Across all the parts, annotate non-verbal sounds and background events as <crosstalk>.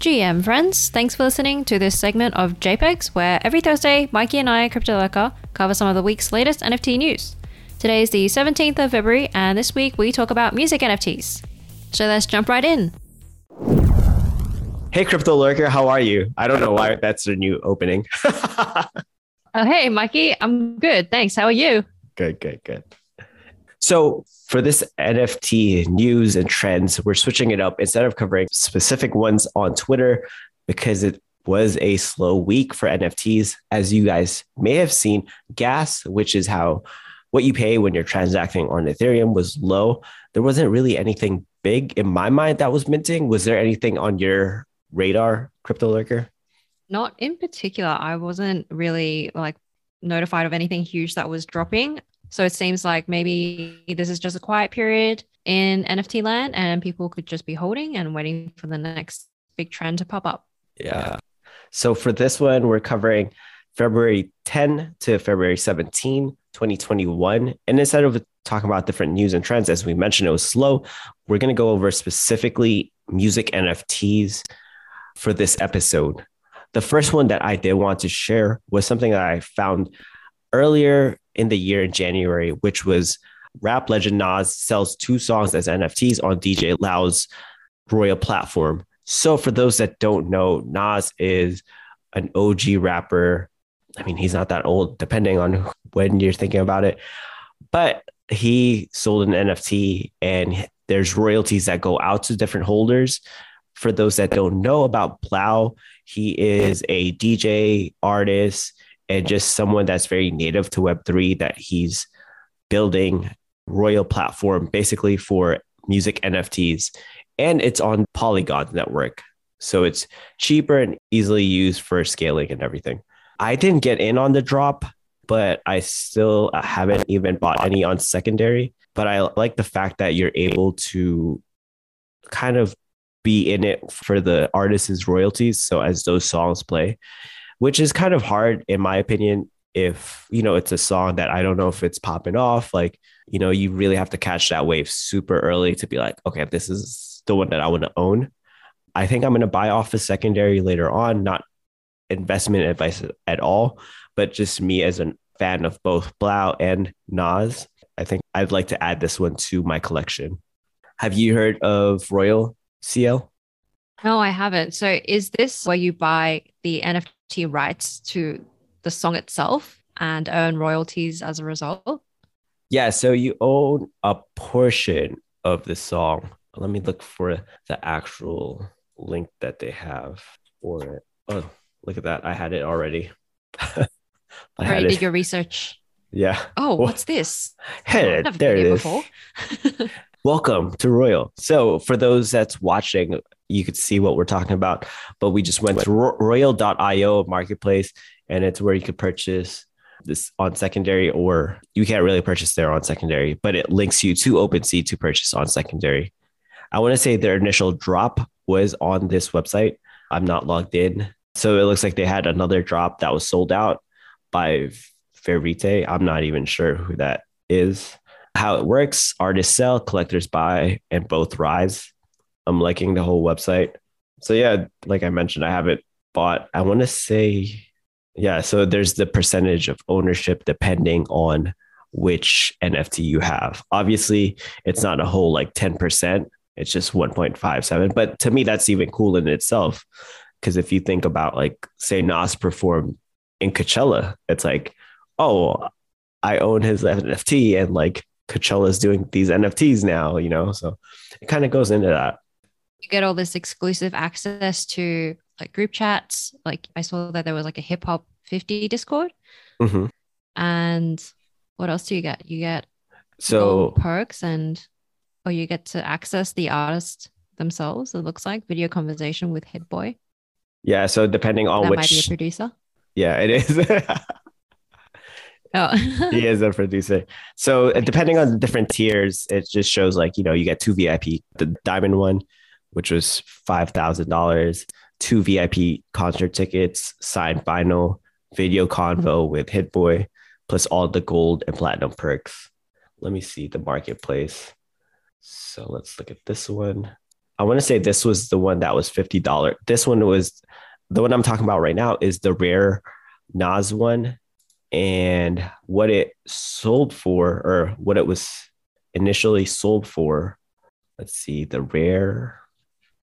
GM friends, thanks for listening to this segment of JPEGs, where every Thursday, Mikey and I, Crypto Lurker, cover some of the week's latest NFT news. Today is the 17th of February, and this week we talk about music NFTs. So let's jump right in. Hey, Crypto Lurker, how are you? I don't know why that's a new opening. <laughs> oh, hey, Mikey, I'm good. Thanks. How are you? Good, good, good. So, for this NFT news and trends, we're switching it up instead of covering specific ones on Twitter because it was a slow week for NFTs. As you guys may have seen, gas, which is how what you pay when you're transacting on Ethereum, was low. There wasn't really anything big in my mind that was minting. Was there anything on your radar, Crypto Lurker? Not in particular. I wasn't really like notified of anything huge that was dropping. So it seems like maybe this is just a quiet period in NFT land and people could just be holding and waiting for the next big trend to pop up. Yeah. So for this one, we're covering February 10 to February 17, 2021. And instead of talking about different news and trends, as we mentioned, it was slow. We're going to go over specifically music NFTs for this episode. The first one that I did want to share was something that I found earlier in the year in January, which was rap legend Nas sells two songs as NFTs on DJ 3LAU's Royal platform. So, for those that don't know, Nas is an OG rapper. I mean, he's not that old, depending on when you're thinking about it, but he sold an NFT and there's royalties that go out to different holders. For those that don't know about 3LAU, he is a DJ artist and just someone that's very native to Web3 that he's building Royal platform basically for music NFTs. And it's on Polygon network. So it's cheaper and easily used for scaling and everything. I didn't get in on the drop, but I still haven't even bought any on secondary. But I like the fact that you're able to kind of be in it for the artist's royalties. So as those songs play, which is kind of hard in my opinion if you know it's a song that I don't know if it's popping off like you know you really have to catch that wave super early to be like okay this is the one that I want to own. I think I'm going to buy off the secondary later on not investment advice at all but just me as a fan of both 3LAU and Nas I think I'd like to add this one to my collection. Have you heard of Royal CL no, I haven't. So is this where you buy the NFT rights to the song itself and earn royalties as a result? Yeah, so you own a portion of the song. Let me look for the actual link that they have for it. Oh, look at that. I had it already. <laughs> I already did it. your research. Yeah. Oh, what's this? Hey, there it is. <laughs> Welcome to Royal. So, for those that's watching, you could see what we're talking about. But we just went to royal.io marketplace, and it's where you could purchase this on secondary, or you can't really purchase there on secondary, but it links you to OpenSea to purchase on secondary. I want to say their initial drop was on this website. I'm not logged in. So it looks like they had another drop that was sold out by Verite. I'm not even sure who that is. How it works artists sell, collectors buy, and both rise. I'm liking the whole website. So yeah, like I mentioned, I haven't bought. I want to say, yeah. So there's the percentage of ownership depending on which NFT you have. Obviously, it's not a whole like 10%. It's just 1.57. But to me, that's even cool in itself. Because if you think about like, say, Nas performed in Coachella, it's like, oh, I own his NFT and like Coachella is doing these NFTs now, you know? So it kind of goes into that you get all this exclusive access to like group chats. Like I saw that there was like a hip hop 50 Discord. Mm-hmm. And what else do you get? You get so perks and or you get to access the artist themselves. It looks like video conversation with Hit Boy. Yeah. So depending on that which might be a producer. Yeah, it is. <laughs> Oh. he is a producer. So oh uh, depending on the different tiers, it just shows like, you know, you get two VIP, the diamond one, which was $5,000, two VIP concert tickets, signed vinyl, video convo mm-hmm. with Hit Boy, plus all the gold and platinum perks. Let me see the marketplace. So let's look at this one. I want to say this was the one that was fifty dollar. This one was the one I'm talking about right now is the rare Nas one, and what it sold for, or what it was initially sold for. Let's see, the rare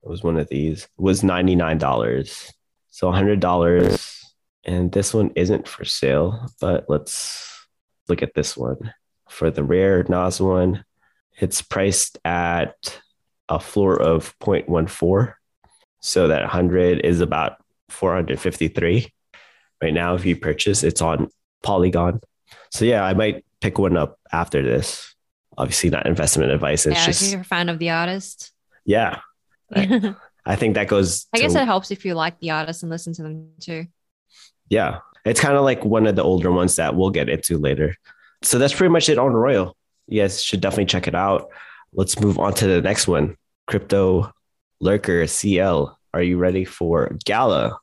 it was one of these was ninety nine dollars, so hundred dollars. And this one isn't for sale, but let's look at this one for the rare Nas one. It's priced at a floor of 0.14. So that 100 is about 453 right now. If you purchase, it's on Polygon. So yeah, I might pick one up after this. Obviously, not investment advice. It's yeah, just if you're a fan of the artist. yeah. I, <laughs> I think that goes. I to- guess it helps if you like the artist and listen to them too. yeah, it's kind of like one of the older ones that we'll get into later. So that's pretty much it on Royal. You guys should definitely check it out. Let's move on to the next one. Crypto Lurker CL. Are you ready for Gala?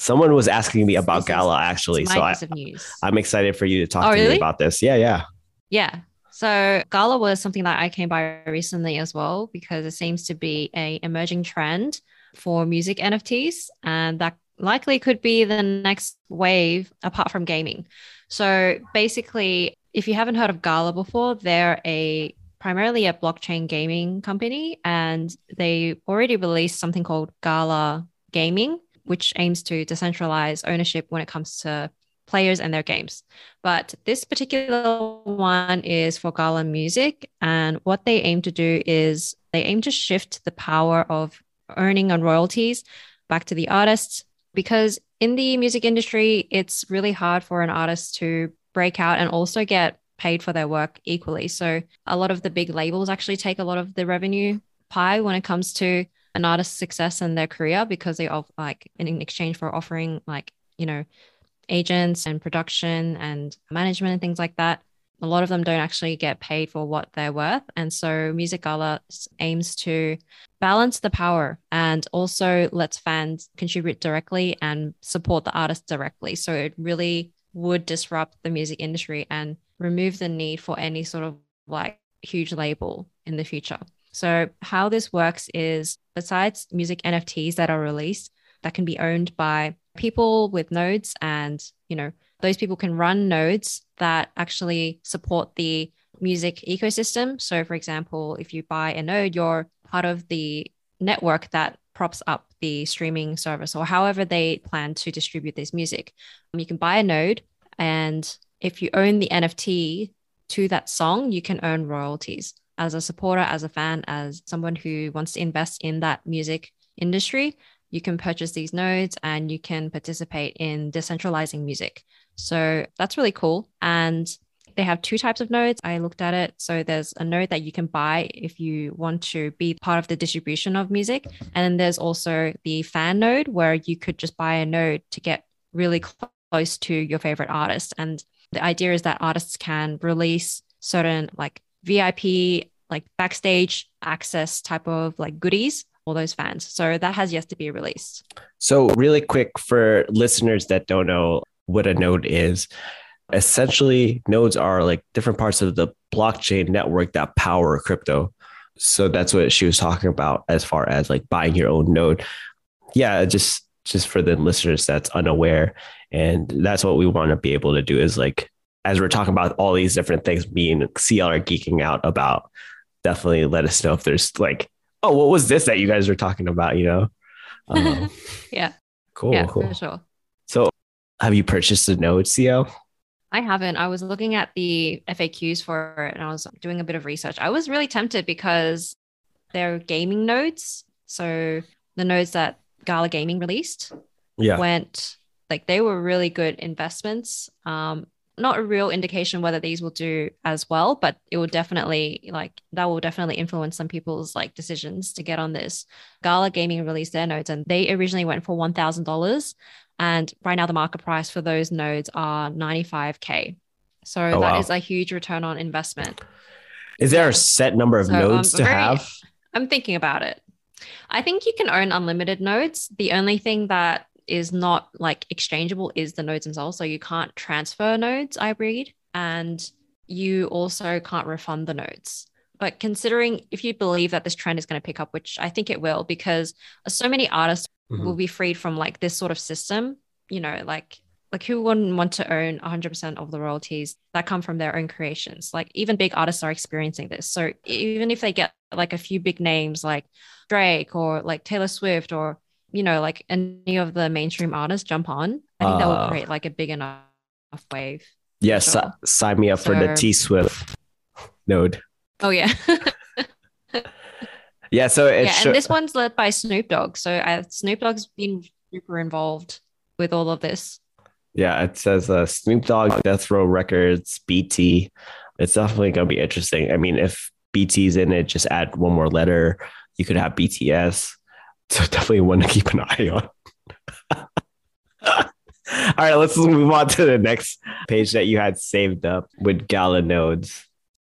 Someone was asking me about Gala actually, so I, news. i'm excited for you to talk Oh, to me about this. Yeah, yeah. Yeah. So Gala was something that I came by recently as well because it seems to be a emerging trend for music NFTs and that likely could be the next wave apart from gaming. So basically, if you haven't heard of Gala before, they're a primarily a blockchain gaming company and they already released something called Gala Gaming, which aims to decentralize ownership when it comes to players and their games. But this particular one is for Gala Music. And what they aim to do is they aim to shift the power of earning on royalties back to the artists. Because in the music industry, it's really hard for an artist to break out and also get paid for their work equally. So a lot of the big labels actually take a lot of the revenue pie when it comes to an artist's success in their career because they of like in exchange for offering like, you know, agents and production and management and things like that. A lot of them don't actually get paid for what they're worth. And so Music Gala aims to balance the power and also lets fans contribute directly and support the artist directly. So it really would disrupt the music industry and remove the need for any sort of like huge label in the future. So how this works is besides music NFTs that are released that can be owned by people with nodes and you know those people can run nodes that actually support the music ecosystem. So for example if you buy a node you're part of the network that props up the streaming service or however they plan to distribute this music. Um, you can buy a node and if you own the nft to that song you can earn royalties as a supporter as a fan as someone who wants to invest in that music industry you can purchase these nodes and you can participate in decentralizing music. So that's really cool. And they have two types of nodes. I looked at it. So there's a node that you can buy if you want to be part of the distribution of music. And then there's also the fan node where you could just buy a node to get really close to your favorite artist. And the idea is that artists can release certain like VIP, like backstage access type of like goodies all those fans. So that has yet to be released. So, really quick for listeners that don't know what a node is, essentially, nodes are like different parts of the blockchain network that power crypto. So that's what she was talking about as far as like buying your own node. Yeah, just just for the listeners that's unaware, and that's what we want to be able to do is like as we're talking about all these different things, me and CL are geeking out about. Definitely let us know if there's like oh, what was this that you guys were talking about? You know? <laughs> Um, yeah. cool. yeah, cool. for sure. So, have you purchased a node, CL? I haven't. I was looking at the FAQs for it and I was doing a bit of research. I was really tempted because they're gaming nodes. So the nodes that Gala Gaming released Yeah. went like they were really good investments. Um, not a real indication whether these will do as well, but it will definitely like that will definitely influence some people's like decisions to get on this. Gala Gaming released their nodes and they originally went for one thousand dollars, and right now the market price for those nodes are ninety five k. So Oh, that is wow. a huge return on investment. Is there a set number of So, um, nodes to very- have? I'm thinking about it. I think you can own unlimited nodes. The only thing that is not like exchangeable is the nodes themselves. So you can't transfer nodes, I read, and you also can't refund the nodes. But considering if you believe that this trend is going to pick up, which I think it will, because so many artists Mhm. will be freed from like this sort of system, you know, like like who wouldn't want to own 100% of the royalties that come from their own creations like even big artists are experiencing this so even if they get like a few big names like drake or like taylor swift or you know like any of the mainstream artists jump on i think that will Ah. create like a big enough wave Yes, Sure. sign me up for the T Swift node. oh yeah <laughs> Yeah, so it's yeah and this one's led by snoop dogg so uh, snoop dogg's been super involved with all of this yeah, it says uh, Snoop Dogg, Death Row Records, BT. It's definitely gonna be interesting. I mean, if BT's in it, just add one more letter. You could have BTS. So definitely one to keep an eye on. <laughs> All right, let's move on to the next page that you had saved up with Gala nodes.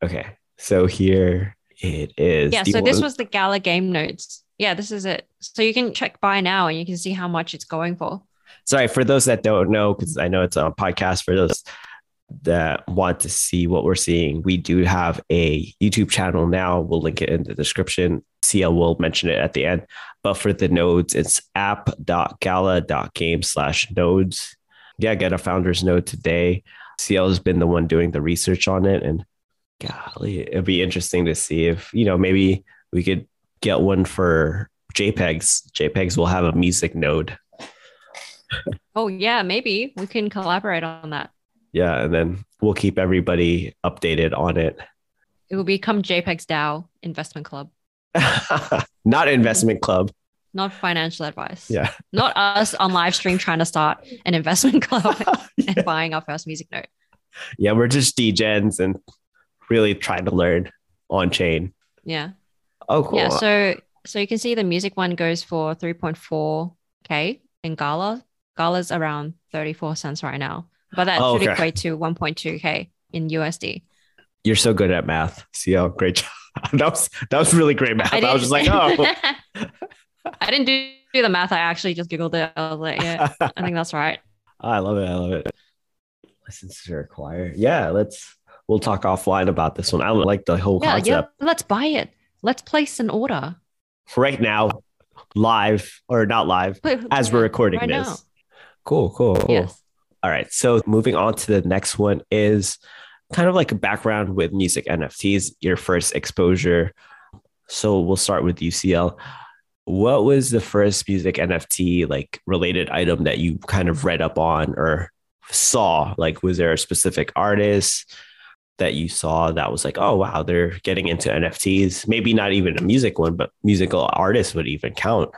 Okay, so here it is. Yeah, Do so this want- was the Gala game nodes. Yeah, this is it. So you can check buy now and you can see how much it's going for. sorry for those that don't know because i know it's a podcast for those that want to see what we're seeing we do have a youtube channel now we'll link it in the description cl will mention it at the end but for the nodes it's app.gala.game slash nodes. Yeah get a founder's node today. Cl has been the one doing the research on it and golly it'd be interesting to see if you know maybe we could get one for jpegs jpegs will have a music node. Oh yeah, maybe. We can collaborate on that. yeah and then we'll keep everybody updated on it. It will become JPEG's DAO investment club, not investment club not financial advice. yeah Not us on live stream trying to start an investment club <laughs> and buying our first music note. yeah we're just degens and really trying to learn on chain Yeah. oh cool Yeah. So so you can see the music one goes for 3.4k in Gala. Gala's around 34 cents right now. But that Oh, should okay. equate to 1.2k in USD. you're so good at math cl great job <laughs> that was that was really great math i, was just like oh <laughs> I didn't do, do the math. I actually just Googled it. I was like, yeah, I think that's right. <laughs> i love it i love it license to acquire yeah let's we'll talk offline about this one i like the whole Yeah, concept yeah. Let's buy it. Let's place an order. right now live or not live as we're recording right this now. cool cool cool Yes. All right. So moving on to the next one is kind of like a background with music NFTs, your first exposure. So we'll start with UCL. What was the first music NFT like related item that you kind of read up on or saw? Like, was there a specific artist that you saw that was like, oh, wow, they're getting into NFTs? Maybe not even a music one, but musical artists would even count.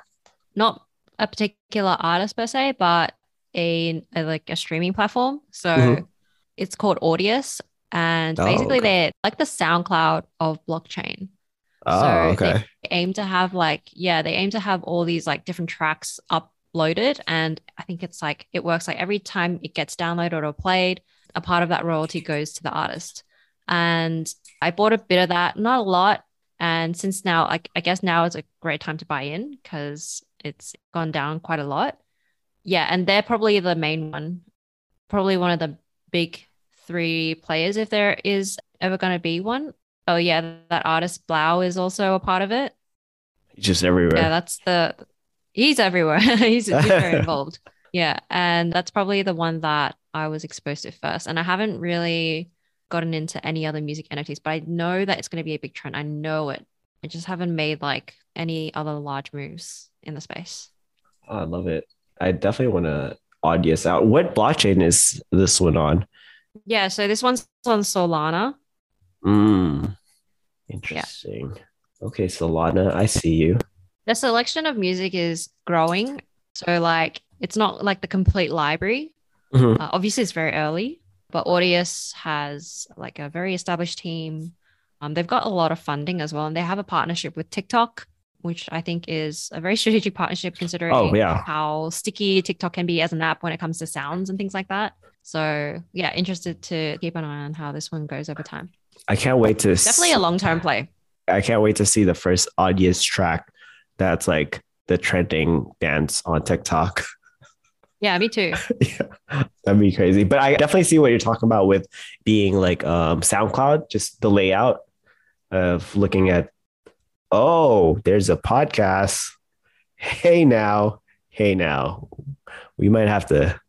Not a particular artist per se, but a, a like a streaming platform. So Mhm. it's called Audius. And Oh, basically okay. they're like the SoundCloud of blockchain. Oh, So okay. They aim to have like, yeah, they aim to have all these like different tracks uploaded. And I think it's like it works like every time it gets downloaded or played, a part of that royalty goes to the artist. And I bought a bit of that, not a lot. And since now, like I guess now is a great time to buy in because it's gone down quite a lot. Yeah, and they're probably the main one, probably one of the big three players if there is ever going to be one. Oh yeah, that artist 3LAU is also a part of it. Just everywhere. Yeah, that's the he's everywhere. <laughs> he's, he's <laughs> very involved. Yeah, and that's probably the one that I was exposed to first. And I haven't really gotten into any other music NFTs, but I know that it's going to be a big trend. I know it. I just haven't made like any other large moves in the space. Oh, I love it. I definitely want to Audius out. What blockchain is this one on? Yeah, so this one's on Solana. Mm, interesting. Okay, Solana, I see you. The selection of music is growing. So like it's not like the complete library. Mhm. Uh, obviously, it's very early, but Audius has like a very established team. Um, they've got a lot of funding as well, and they have a partnership with TikTok, which I think is a very strategic partnership considering Oh, yeah. how sticky TikTok can be as an app when it comes to sounds and things like that. So yeah, interested to keep an eye on how this one goes over time. I can't wait to Definitely a long term play. I can't wait to see the first Audius track that's like the trending dance on TikTok. <laughs> Yeah, me too. <laughs> yeah, that'd be crazy. But I definitely see what you're talking about with being like um, SoundCloud, just the layout. of looking at, oh, there's a podcast. Hey now, hey now. We might have to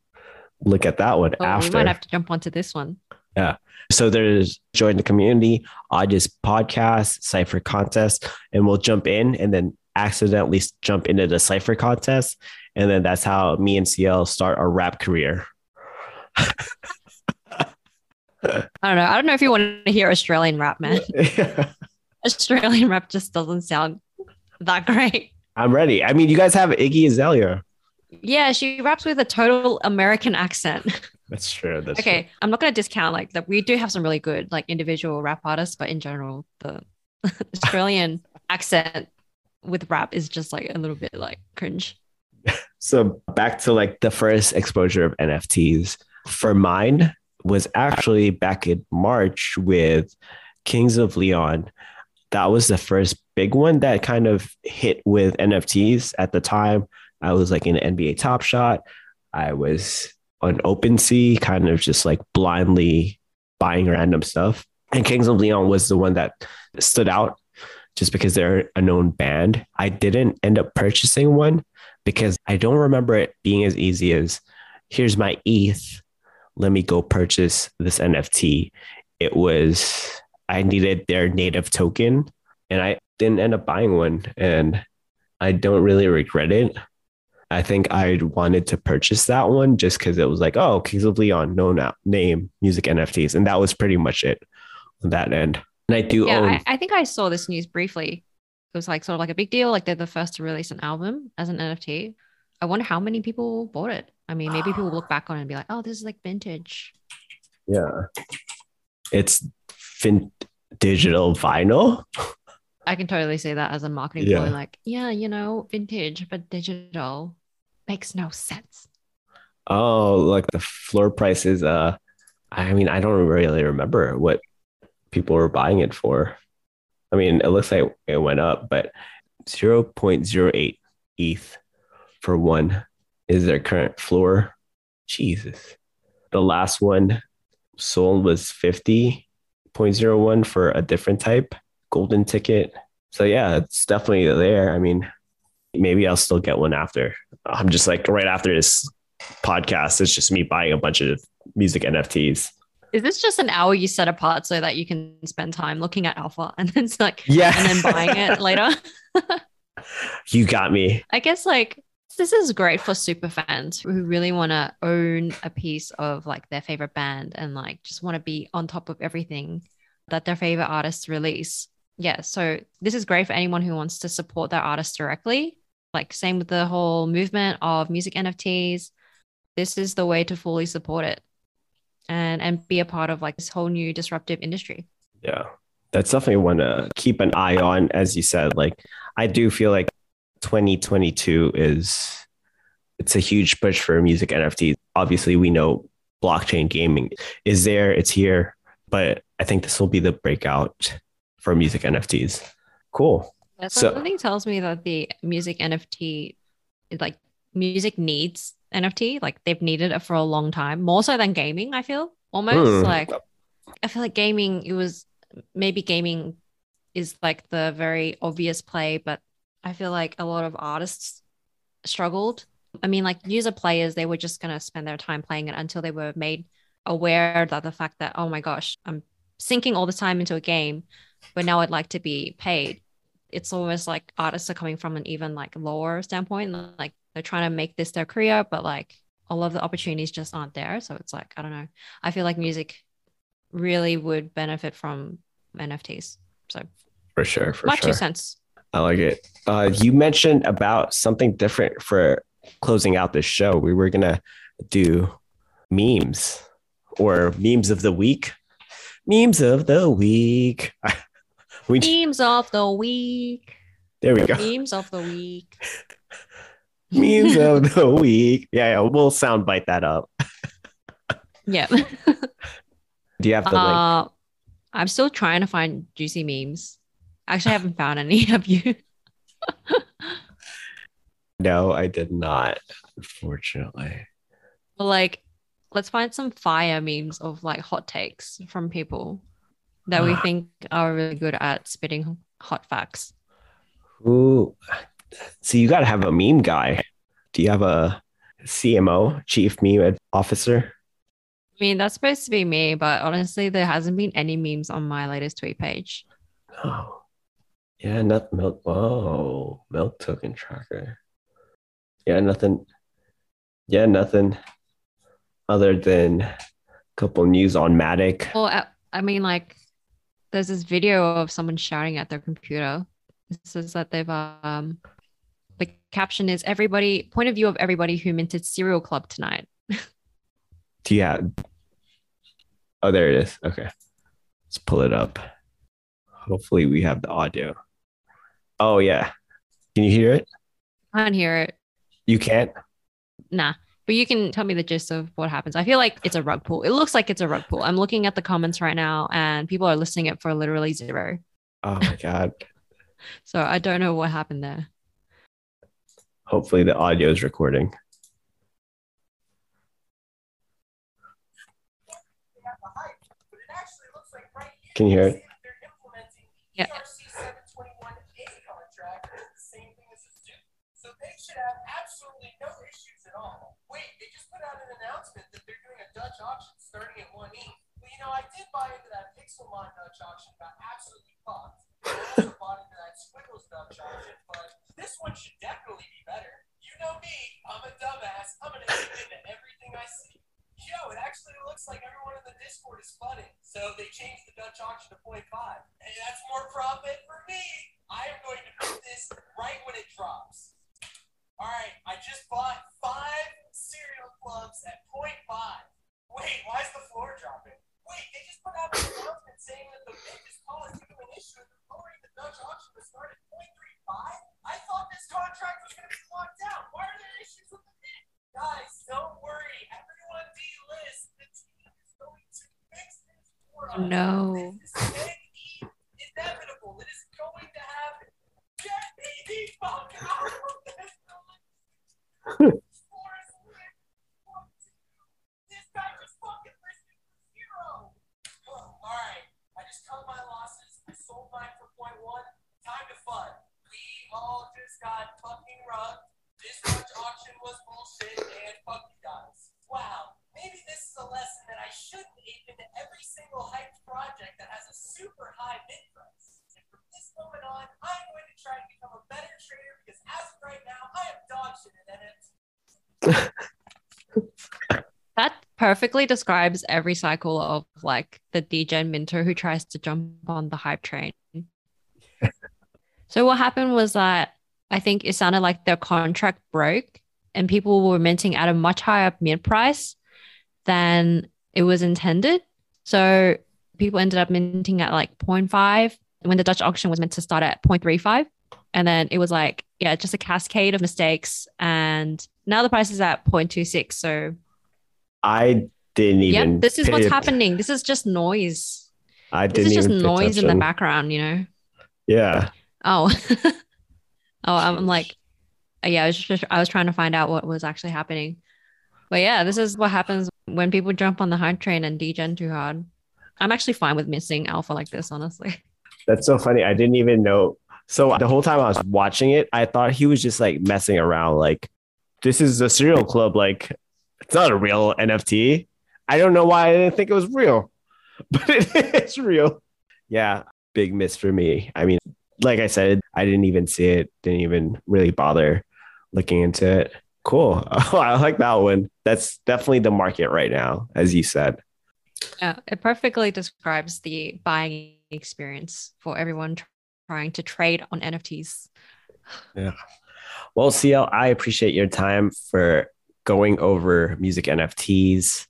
look at that one Oh, after. we might have to jump onto this one. Yeah. So there's join the community, August podcast, Cypher contest, and we'll jump in and then accidentally jump into the Cypher contest. And then that's how me and CL start our rap career. <laughs> I don't know. I don't know if you want to hear Australian rap, man. <laughs> Australian rap just doesn't sound that great. I'm ready. I mean, you guys have Iggy Azalea. Yeah, she raps with a total American accent. That's true. That's okay, I'm not going to discount like that. We do have some really good like individual rap artists, but in general, the <laughs> Australian <laughs> accent with rap is just like a little bit like cringe. <laughs> So back to like the first exposure of NFTs for mine was actually back in March with Kings of Leon. That was the first big one that kind of hit with NFTs at the time. I was like in NBA Top Shot. I was on OpenSea, kind of just like blindly buying random stuff. And Kings of Leon was the one that stood out just because they're a known band. I didn't end up purchasing one because I don't remember it being as easy as here's my ETH. Let me go purchase this NFT. It was, I needed their native token and I didn't end up buying one. And I don't really regret it. I think I wanted to purchase that one just because it was like, oh, Kings of Leon, no now name, music NFTs. And that was pretty much it on that end. And I do Yeah, own I, I think I saw this news briefly. It was like sort of like a big deal. Like they're the first to release an album as an NFT. I wonder how many people bought it. I mean, maybe people look back on it and be like, oh, this is like vintage. Yeah. It's fin- digital vinyl. I can totally say that as a marketing Yeah. ploy. Like, yeah, you know, vintage, but digital makes no sense. Oh, like the floor prices. Uh, I mean, I don't really remember what people were buying it for. I mean, it looks like it went up, but 0.08 ETH for one is their current floor. Jesus. The last one sold was 50.01 for a different type golden ticket. So yeah, it's definitely there. I mean, maybe I'll still get one after. I'm just like right after this podcast, it's just me buying a bunch of music NFTs. Is this just an hour you set apart so that you can spend time looking at alpha <laughs> and then it's like Yeah. and then buying it <laughs> later? You got me. I guess like this is great for super fans who really want to own a piece of like their favorite band and like just want to be on top of everything that their favorite artists release. Yeah, so this is great for anyone who wants to support their artist directly. Like same with the whole movement of music NFTs. This is the way to fully support it and and be a part of like this whole new disruptive industry. Yeah. That's definitely one to keep an eye on. As you said, like I do feel like 2022 is it's a huge push for music NFTs. Obviously, we know blockchain gaming is there, it's here, but I think this will be the breakout for music NFTs. Cool. So- Something tells me that the music NFT, like music needs NFT. Like they've needed it for a long time, more so than gaming. I feel almost Hmm. like I feel like gaming. It was maybe gaming is like the very obvious play, but I feel like a lot of artists struggled. I mean, like user players, they were just gonna spend their time playing it until they were made aware that the fact that oh my gosh, I'm sinking all the time into a game, but now I'd like to be paid it's almost like artists are coming from an even like lower standpoint like they're trying to make this their career but like all of the opportunities just aren't there so it's like i don't know i feel like music really would benefit from nfts so For sure. For my sure. two cents I like it. Uh, you mentioned about something different for closing out this show. We were gonna do memes or memes of the week. Memes of the week. <laughs> we memes of the week there we go. memes of the week Memes of <laughs> the week. Yeah, yeah, we'll soundbite that up. yeah <laughs> Do you have the link? uh, i'm still trying to find juicy memes actually i haven't found any <laughs> have you No, I did not. Unfortunately. But like, let's find some fire memes of like hot takes from people. That we ah. think are really good at spitting hot facts. Ooh. So you got to have a meme guy. Do you have a CMO, chief meme officer? I mean, that's supposed to be me, but honestly, there hasn't been any memes on my latest tweet page. Oh, yeah, not milk. Whoa, milk token tracker. Yeah, nothing. Yeah, nothing other than a couple news on Matic. Well, I, I mean, like, there's this video of someone shouting at their computer. It says that they've um, the caption is everybody point of view of everybody who minted Cereal Club tonight. Yeah. Oh, there it is. Okay. Let's pull it up. Hopefully we have the audio. Oh yeah. Can you hear it? I can't hear it. You can't? Nah. But you can tell me the gist of what happens. I feel like it's a rug pull. It looks like it's a rug pull. I'm looking at the comments right now and people are listing it for literally zero. Oh my god. <laughs> So I don't know what happened there. Hopefully the audio is recording. Can you hear it? Yeah. Wait, they just put out an announcement that they're doing a Dutch auction starting at 1 E. Well, you know, I did buy into that Pixelmon Dutch auction, got absolutely fucked. I also <laughs> bought into that Squiggles Dutch auction, but this one should definitely be better. You know me, I'm a dumbass. I'm gonna dig into everything I see. Yo, it actually looks like everyone in the Discord is flooding. So they changed the Dutch auction to 0.5. Hey, that's more profit for me. I am going to put this right when it drops. All right, I just bought five cereal clubs at 0.5. Wait, why is the floor dropping? Wait, they just put out an announcement saying that the biggest call is due to an issue and lowering the Dutch auction to start at 0.35? I thought this contract was going to be locked down. Why are there issues with the bid? Guys, don't worry. Everyone delist. The team is going to fix this for us. No. This is inevitable. It is going to happen. Get me the fuck out of this building. <laughs> Floor is lit. Fuck you. This guy just fucking listed for zero. All right, I just cut my losses. I sold mine for point one. Time to fund. We all just got fucking rugged. This much auction was bullshit, and fuck you guys. Wow, maybe this is a lesson that I shouldn't ape into every single hyped project that has a super high bid price. And from this moment on, I'm going to try and become a better trader because as of right now, I am dog shit at NFT. That perfectly describes every cycle of like the degen minter who tries to jump on the hype train. <laughs> so what happened was that I think it sounded like their contract broke and people were minting at a much higher mint price than it was intended. So people ended up minting at like 0.5 when the Dutch auction was meant to start at 0.35. And then it was like, yeah, just a cascade of mistakes. And now the price is at 0.26. So I didn't even. Yep, this is what's pay- happening. This is just noise. I didn't This is just noise in the background, you know? Yeah. Oh. <laughs> oh, I'm like, yeah, I was just, I was trying to find out what was actually happening. But yeah, this is what happens when people jump on the hype train and degen too hard. I'm actually fine with missing alpha like this, honestly. <laughs> That's so funny. I didn't even know. So the whole time I was watching it, I thought he was just like messing around. Like, this is a cereal club. Like, it's not a real NFT. I don't know why I didn't think it was real, <laughs> but it is real. Yeah, big miss for me. I mean, like I said, I didn't even see it. Didn't even really bother looking into it. Cool. Oh, <laughs> I like that one. That's definitely the market right now, as you said. Yeah, it perfectly describes the buying experience for everyone tr- trying to trade on NFTs. Yeah. Well, CL, I appreciate your time for going over music NFTs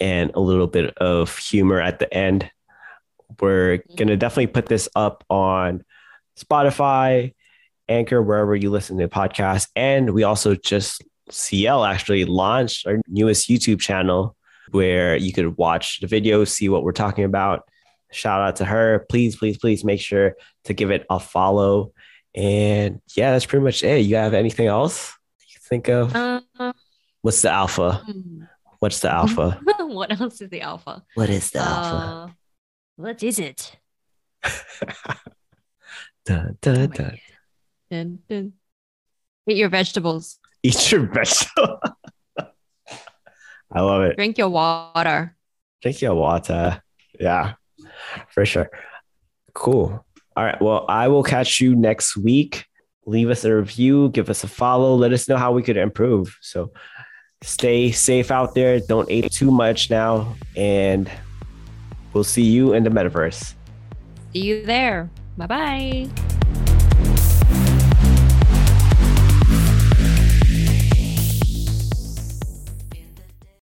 and a little bit of humor at the end. We're going to definitely put this up on Spotify, Anchor, wherever you listen to podcasts. And we also just, CL actually launched our newest YouTube channel where you could watch the videos, see what we're talking about. Shout out to her. Please, please, please make sure to give it a follow. And yeah, that's pretty much it. You have anything else you think of? Uh, What's the alpha? hmm. What's the <laughs> alpha? what else is the alpha? What is the alpha? Uh, What is it? <laughs> Dun, dun, Oh dun. Dun, dun. Eat your vegetables. <laughs> Eat your vegetable. I love it. Drink your water. Drink your water. Yeah, for sure. Cool. All right. Well, I will catch you next week. Leave us a review, give us a follow, let us know how we could improve. So stay safe out there. Don't eat too much now. And we'll see you in the metaverse. See you there. Bye bye.